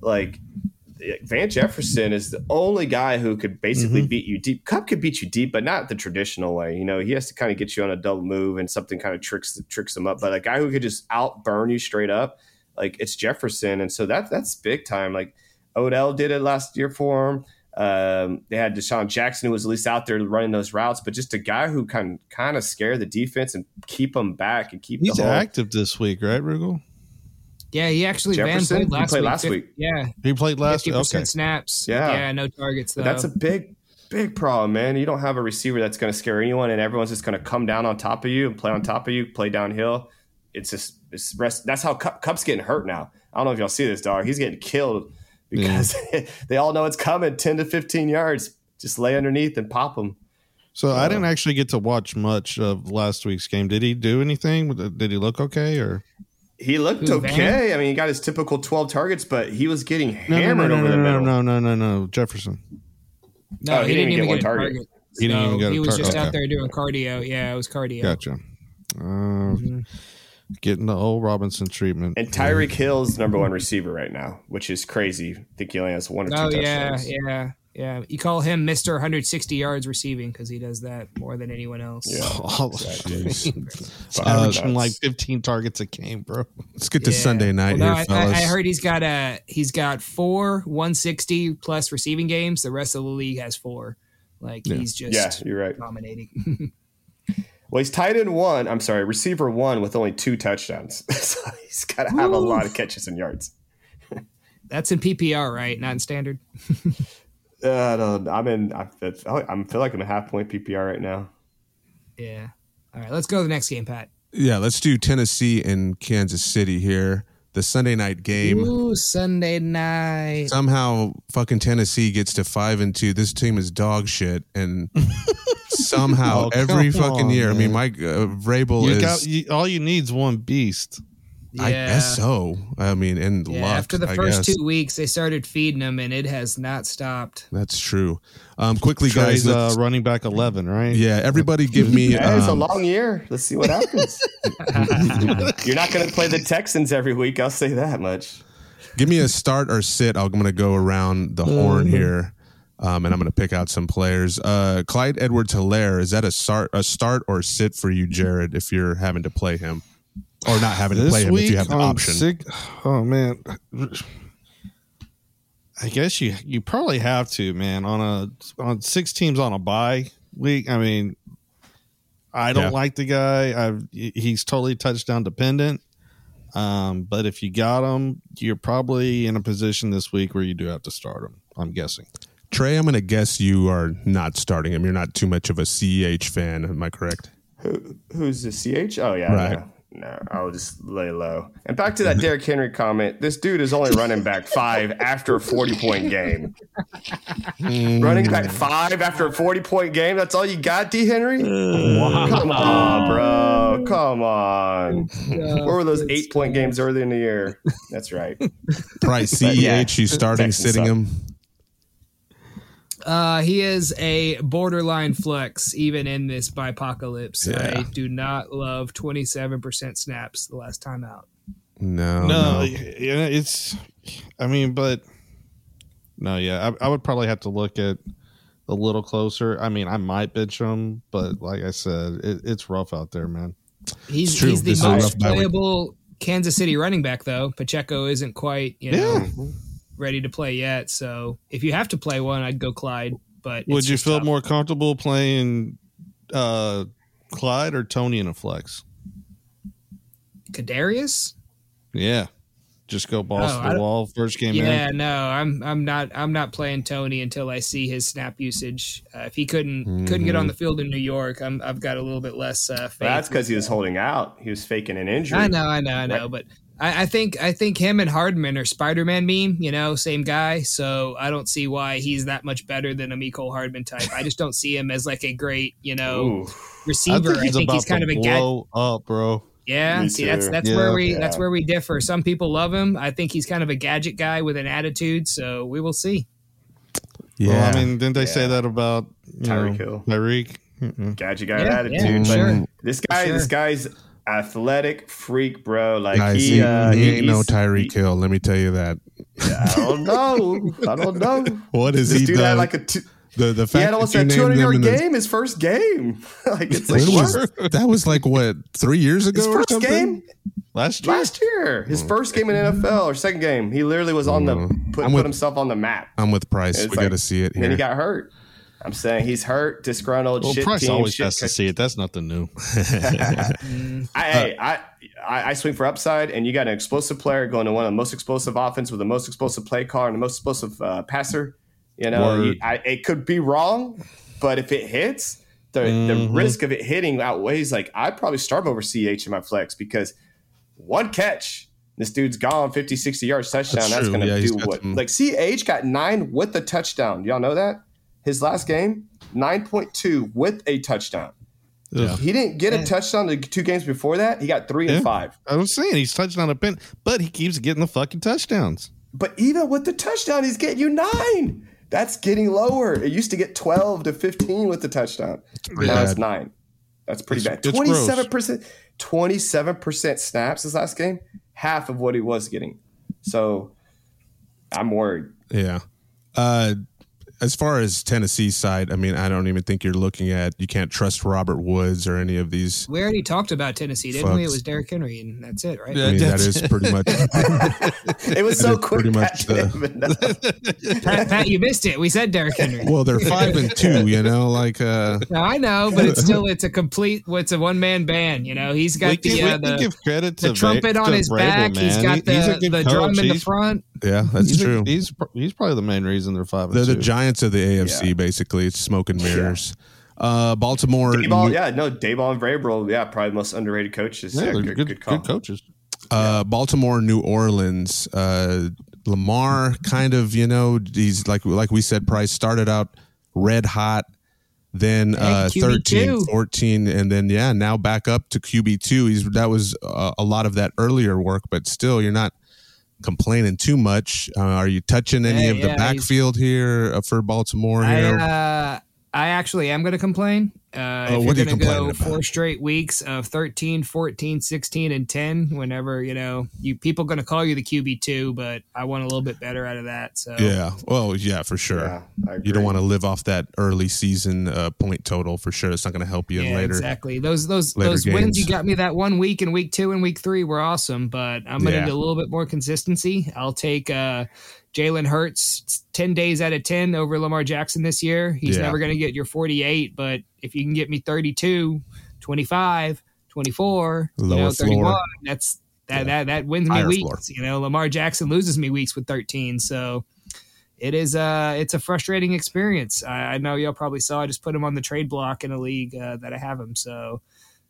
like Van Jefferson is the only guy who could basically beat you deep. Kupp could beat you deep, but not the traditional way. You know, he has to kind of get you on a double move and something kind of tricks tricks him up. But a guy who could just outburn you straight up, like it's Jefferson, and so that that's big time. Like Odell did it last year for him. Um, they had DeSean Jackson who was at least out there running those routes, but just a guy who can kind of scare the defense and keep them back and keep He's the whole, active this week, right, Rugel? Yeah, he actually Van Jefferson? played He last played week. last Fif- week. Yeah, He played last fifty week. Okay. snaps. Yeah. yeah, no targets though. But that's a big, big problem, man. You don't have a receiver that's going to scare anyone, and everyone's just going to come down on top of you and play on top of you, play downhill. It's just it's rest. That's how Kupp, Kupp's getting hurt now. I don't know if y'all see this, dog. He's getting killed because <laughs> they all know it's coming. Ten to fifteen yards. Just lay underneath and pop them. So I didn't actually get to watch much of last week's game. Did he do anything? Did he look okay? Or He looked Who, okay. Van? I mean, he got his typical twelve targets, but he was getting no, no, no, hammered no, over the no, middle. no, no, no, no, Jefferson. no, Oh, he, didn't, even get, one a target. target. He didn't No, even get a He was target. just Okay. out there doing cardio. Yeah, it was cardio. Gotcha. Uh, Getting the old Robinson treatment. And Tyreek Hill's number one receiver right now, which is crazy. I think he only has one or two Oh yeah, touchdowns. yeah, yeah. Yeah. You call him Mister 160 yards receiving because he does that more than anyone else. Yeah. <laughs> Oh, Jeez. <laughs> averaging nuts. like 15 targets a game, bro. Let's get to Yeah. Sunday night Well, no, here, I, I- I heard he's got a he's got four 160 plus receiving games. The rest of the league has four. Like Yeah. he's just Yeah, you're right. dominating. <laughs> Well, he's tight end one. I'm sorry, receiver one with only two touchdowns. <laughs> so he's got to have a lot of catches and yards. That's in PPR, right? Not in standard. <laughs> Uh, I don't, I'm in. I feel, I feel like I'm a half point PPR right now. Yeah. All right, let's go to the next game, Pat. Yeah, let's do Tennessee and Kansas City here. The Sunday night game. Ooh, Sunday night. Somehow, fucking Tennessee gets to five and two. This team is dog shit, and <laughs> somehow Oh, every fucking on, year. I mean, man. Mike uh, Vrabel You is. got you, all you need is one beast. I guess so. I mean, and Yeah, luck. after the I first guess. two weeks, they started feeding him, and it has not stopped. That's true. Um, quickly, Trey's guys. uh, running back eleven, right? yeah, everybody, give me. <laughs> Yeah, it's a um, long year. Let's see what happens. <laughs> You're not going to play the Texans every week. I'll say that much. Give me a start or sit. I'm going to go around the horn here, um, and I'm going to pick out some players. Uh, Clyde Edwards Helaire, is that a start, a start or sit for you, Jared, if you're having to play him? Or not having to play him week if you have the option. sick- oh man, I guess you you probably have to, man. On a on six teams on a bye week. I mean, I don't Yeah. like the guy. I've he's totally touchdown dependent. Um, but if you got him, you're probably in a position this week where you do have to start him. I'm guessing. Trey, I'm going to guess you are not starting him. You're not too much of a CEH fan. Am I correct? Who, who's the CH? Oh, yeah. Right. No. No, I'll just lay low. And back to that Derrick Henry comment. This dude is only running back five after a 40 point game. running back five after a 40 point game? That's all you got, D. Henry? Come on, bro. Come on. Where were those eight point games early in the year? That's right. Price, CEH, But yeah, you starting, sitting suck. him? Uh, he is a borderline flex, even in this bipocalypse. Yeah. I do not love 27% snaps the last time out. No. no, no. yeah, it's. I mean, but no, yeah, I, I would probably have to look at a little closer. I mean, I might bench him, but like I said, it, it's rough out there, man. He's, true. he's the This most rough bye week. playable Kansas City running back, though. Pacheco isn't quite, you know, ready to play yet. So if you have to play one, I'd go Clyde. But it's Would you feel tough. more comfortable playing uh, Clyde or Tony in a flex? Kadarius? Yeah, just go balls Oh, to the wall first game Yeah, in. no, I'm I'm not I'm not playing Tony until I see his snap usage. Uh, if he couldn't couldn't Mm-hmm. get on the field in New York, I'm I've got a little bit less uh, faith. That's because he was holding out. He was faking an injury. I know, I know, I know, but I, I think I think him and Hardman are Spider-Man meme, you know, same guy. So I don't see why he's that much better than a Mecole Hardman type. I just don't see him as like a great, you know, Ooh. I receiver. think he's about kind to of a gadget. blow up, bro. Yeah, Me see, that's too. that's Yeah. where we Yeah. that's where we differ. Some people love him. I think he's kind of a gadget guy with an attitude. So we will see. Yeah. Well, I mean, didn't they say that about you Tyreek know, Hill. Tyreek? Gadget guy Yeah, attitude. yeah, but sure. This guy, Sure. this guy's athletic freak, bro. Like Guys, he, he, uh, he ain't no Tyreek Hill. Let me tell you that. I don't <laughs> know. I don't know. What is This he dude done? had like a. Two, the the he had almost that a 200 yard in the- game his first game. <laughs> like it's like was- that was like what three years ago His or first something? game Last year, last year. His first game in NFL or second game. He literally was on the put, I'm put with- himself on the map. I'm with Price. It's we like- got to see it And then he got hurt. I'm saying he's hurt, disgruntled, well, shit Price team. always shit has to see it. That's nothing new. <laughs> <laughs> I, hey, I, I I swing for upside, and you got an explosive player going to one of the most explosive offense with the most explosive play call and the most explosive uh, passer. You know, you- I, it could be wrong, but if it hits, the the Mhm. risk of it hitting outweighs. Like I'd probably start over Ch in my flex because one catch, this dude's gone 50, 60 yards touchdown. That's That's, going to Yeah, do what? Like Ch got nine with a touchdown. Y'all know that his last game nine point two with a touchdown. Ugh. He didn't get a touchdown the two games before that. He got three Yeah. and five. I was saying he's touching on a pin, but he keeps getting the fucking touchdowns. But even with the touchdown, he's getting you nine. That's getting lower. It used to get 12 to 15 with the touchdown. pretty Now it's nine. That's pretty It's- bad. it's 27%, 27% snaps this last game, half of what he was getting. So I'm worried. Yeah. Uh, as far as Tennessee's side, I mean, I don't even think you're looking at. You can't trust Robert Woods or any of these. we already talked about Tennessee, didn't we? It was Derrick Henry, and that's it, right? I mean, That's pretty much. <laughs> It was so quick. pretty Pat much the- didn't even know. Pat, Pat, you missed it. We said Derrick Henry. Well, they're five and two. You know, like uh, No, I know, but it's still it's a complete. It's a one man band. You know, he's got we the can, uh, the, give credit to the trumpet Va- on to his Vrabel, back. He's man. got the he's a good the coach. drum in the He's- front. Yeah, that's he's a- true. he's he's probably the main reason they're five. And they're the two. giants of the AFC. Yeah. Basically, it's smoke and mirrors. Uh, Baltimore. Daboll, yeah, no, Daboll and Vrabel, yeah, probably the most underrated coaches. Yeah, Yeah, they're good, good, good, good coaches. Uh, Baltimore, New Orleans. Uh, Lamar kind of, you know, he's like like we said, Price started out red hot, then uh, Hey, 13, 14, and then yeah, now back up to QB two. He's that was uh, a lot of that earlier work, but still, you're not complaining too much. Uh, are you touching any of the yeah, he's- backfield here uh, for Baltimore? I, Here, uh, I actually am going to complain. Uh, Oh, if what are you're going to go about? four straight weeks of 13, 14, 16, and 10, whenever, you know, you people going to call you the QB2, but I want a little bit better out of that. So, yeah, well, yeah, for sure. Yeah, you don't want to live off that early season uh, point total for sure. It's not going to help you Yeah, later. exactly. Those those later those wins you got me that one week in week two and week three were awesome, but I'm gonna Yeah. need a little bit more consistency. I'll take uh, Jalen Hurts ten days out of ten over Lamar Jackson this year. He's Yeah. never gonna get your 48, but if you can get me 32, 25, 24, you Lower know, floor. 31, that's that that that wins me Higher weeks. floor. You know, Lamar Jackson loses me weeks with 13, so. It is uh it's a frustrating experience. I, I know y'all probably saw I just put him on the trade block in a league uh, that I have him. So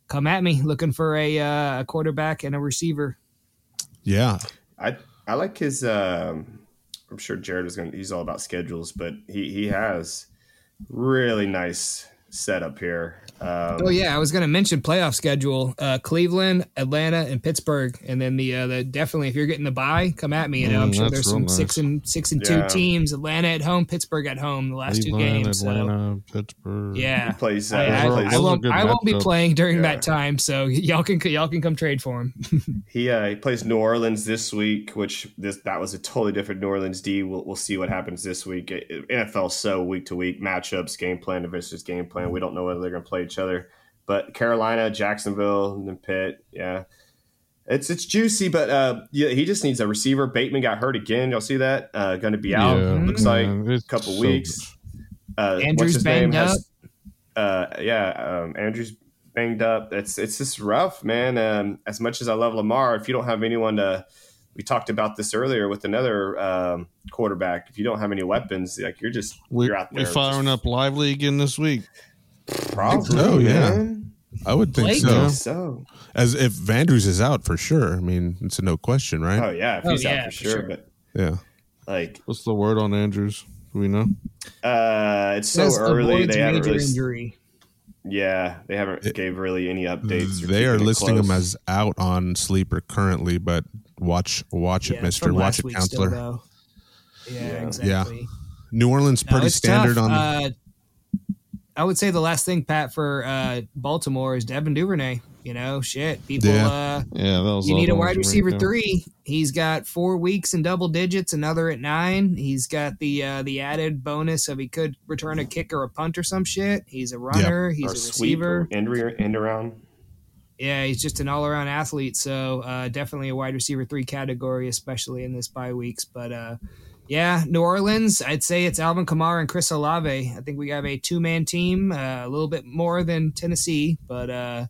come at me looking for a uh, a quarterback and a receiver. Yeah, I I like his. Um, I'm sure Jared was going. to He's all about schedules, but he he has really nice setup here. Um, Oh yeah, I was going to mention playoff schedule: uh, Cleveland, Atlanta, and Pittsburgh, and then the uh, the definitely if you're getting the bye, come at me. You know, I'm Mm, sure there's some nice. six and six and Yeah. two teams: Atlanta at home, Pittsburgh at home. The last two Cleveland, games. So, Atlanta, Pittsburgh. yeah. He plays. Uh, I, I, he, Those are- plays I won't. I won't be playing during Yeah. that time, so <laughs> y'all can y'all can come trade for him. <laughs> he, uh, he plays New Orleans this week, which this that was a totally different New Orleans D. We'll, we'll see what happens this week. It- it- NFL 's so week to week matchups, game plan versus game plan. We don't know whether they're going to play each other. But Carolina, Jacksonville, and then Pitt, yeah. It's it's juicy, but uh, yeah, he just needs a receiver. Bateman got hurt again. Y'all see that? Uh, going to be out. Yeah, Looks like man, it's a couple so weeks. Uh, Andrews what's his name? banged Has- uh, yeah, um, Andrews banged up. It's it's just rough, man. Um, as much as I love Lamar, if you don't have anyone to, we talked about this earlier with another um, quarterback. If you don't have any weapons, like you're just We, you're out there. We're firing just- up Likely again this week. Probably, Oh, yeah. man. I would think so. So, so. As if Vandrews is out for sure. I mean, it's a no question, right? oh yeah, if Oh, he's yeah, out for for sure. sure. But Yeah. like, What's the word on Andrews? Do we know? uh, it's so Says early. They haven't major really. injury. Yeah, they haven't gave really any updates. They are keeping it listing him as out on sleeper currently, but watch watch it, Mister. Watch it, week still, counselor. though. Yeah, Yeah. exactly. New Orleans No, pretty it's standard tough. on. Uh, I would say the last thing, Pat, for uh, Baltimore is Devin Duvernay. You know, shit. People, Yeah. uh, Yeah, that was. you need a wide receiver yeah. three. He's got four weeks in double digits, another at nine. He's got the uh, the added bonus of he could return a kick or a punt or some shit. He's a runner. He's or a sweep receiver. or end, re- end around. Yeah, he's just an all around athlete. So uh, definitely a wide receiver three category, especially in this bye weeks. But uh, yeah, New Orleans, I'd say it's Alvin Kamara and Chris Olave. I think we have a two man team, uh, a little bit more than Tennessee, but uh,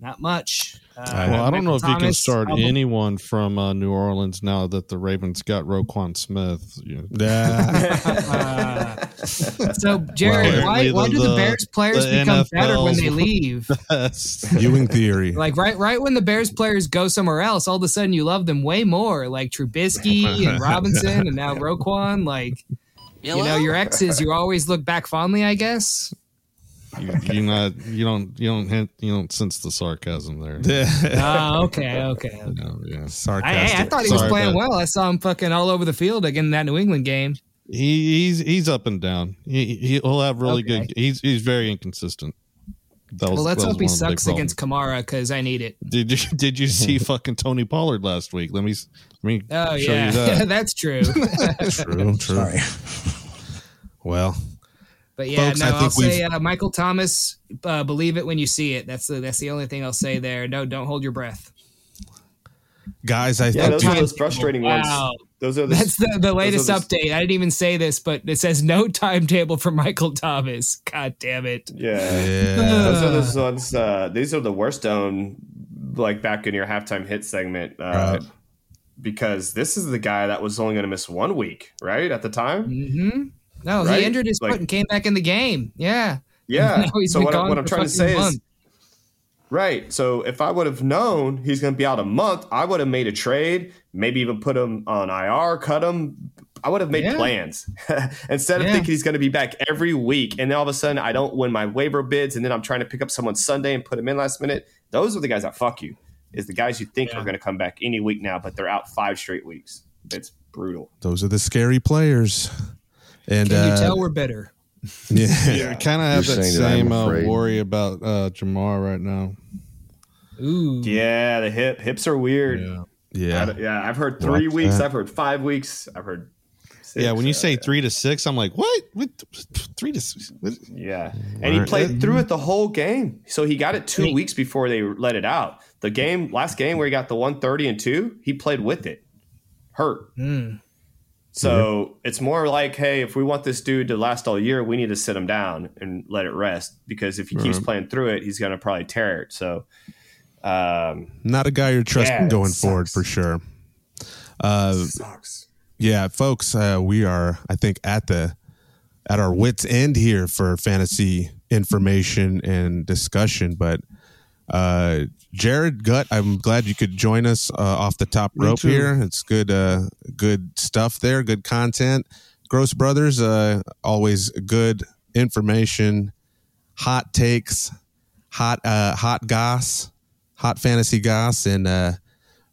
not much. Uh, Well, I don't know if Michael you can Thomas, start Alvin- anyone from uh, New Orleans now that the Ravens got Roquan Smith. Yeah. <laughs> Uh, so, Jared, Well, why, why do the, the- Bears players the become better when they leave? <laughs> Ewing theory. Like right, right when the Bears players go somewhere else, all of a sudden you love them way more. Like Trubisky and <laughs> Robinson, and now Roquan. Like you know, your exes, you always look back fondly. I guess. You, you not you don't you don't hint, you don't sense the sarcasm there. <laughs> Oh, okay, okay. okay. No, yeah. I, Sarcastic. I, I thought he was Sorry, playing well. I saw him fucking all over the field again in that New England game. He, he's he's up and down. He he'll have really Okay. good. He's he's very inconsistent. That was, Well, let's that was hope he one of the big sucks against. Kamara because I need it. Did you <laughs> did you see <laughs> fucking Tony Pollard last week? Let me s- let me Oh show yeah, you that. that's true. true, true. Well, But yeah, Folks, no, I I'll say uh, Michael Thomas. Uh, believe it when you see it. That's the that's the only thing I'll say there. No, don't hold your breath. Guys, I think those are time- those frustrating Wow. Those are the, That's the, the latest those- update. I didn't even say this, but it says no timetable for Michael Thomas. God damn it. yeah. yeah. Those are those ones. Uh, these are the worst owned, like back in your halftime hit segment, uh, Right. because this is the guy that was only going to miss one week, right at the time. hmm No, Right? he injured his Like- foot and came back in the game. Yeah. <laughs> Yeah. So what, I, what I'm trying to fucking say is. Right. So if I would have known he's going to be out a month, I would have made a trade, maybe even put him on IR, cut him. I would have made Yeah. plans <laughs> instead of Yeah. thinking he's going to be back every week. And then all of a sudden, I don't win my waiver bids, and then I'm trying to pick up someone Sunday and put him in last minute. Those are the guys that fuck you. Is the guys you think are going to come back any week now, but they're out five straight weeks. It's brutal. Those are the scary players. And Can you uh, tell we're bitter? <laughs> yeah, I kind of have You're that saying that same uh, worry about uh, Ja'Marr right now. Ooh. Yeah, the hip hips are weird. Yeah. Yeah. don't- yeah. I've heard three Watch weeks. that. I've heard five weeks. I've heard. Six. Yeah, when you Uh, say three to six, I'm like, what? what? Three to six? What? Yeah. And he played through it the whole game. So he got it two weeks before they let it out. The game, last game where he got the 130 and two, he played with it. Hurt. Mm. So it's more like, hey, if we want this dude to last all year, we need to sit him down and let it rest because if he keeps Right. playing through it, he's going to probably tear it. So, um, Not a guy you're trusting Yeah, going forward for sure. Uh, sucks. yeah, folks, uh, we are, I think, at the at our wits end here for fantasy information and discussion. But uh, Jared Gut, I'm glad you could join us uh, off the top rope here. It's good, uh, good stuff there. Good content. Gross Brothers, uh, always good information, hot takes, hot, uh, hot goss, hot fantasy goss, and uh,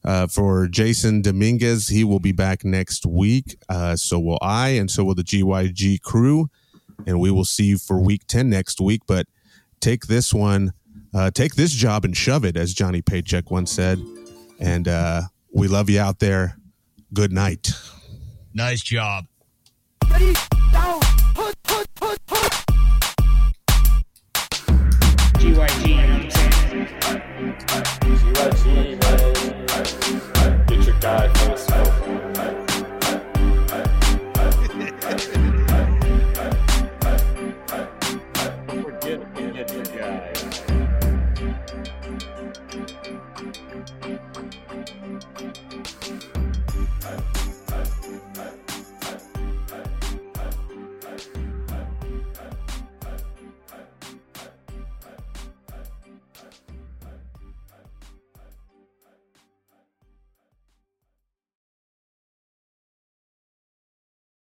uh, for Jason Dominguez. He will be back next week. Uh, so will I, and so will the GYG crew. And we will see you for week 10 next week. But take this one, uh, take this job and shove it, as Johnny Paycheck once said. And uh, we love you out there. Good night. Nice job. GYG. Get your guy.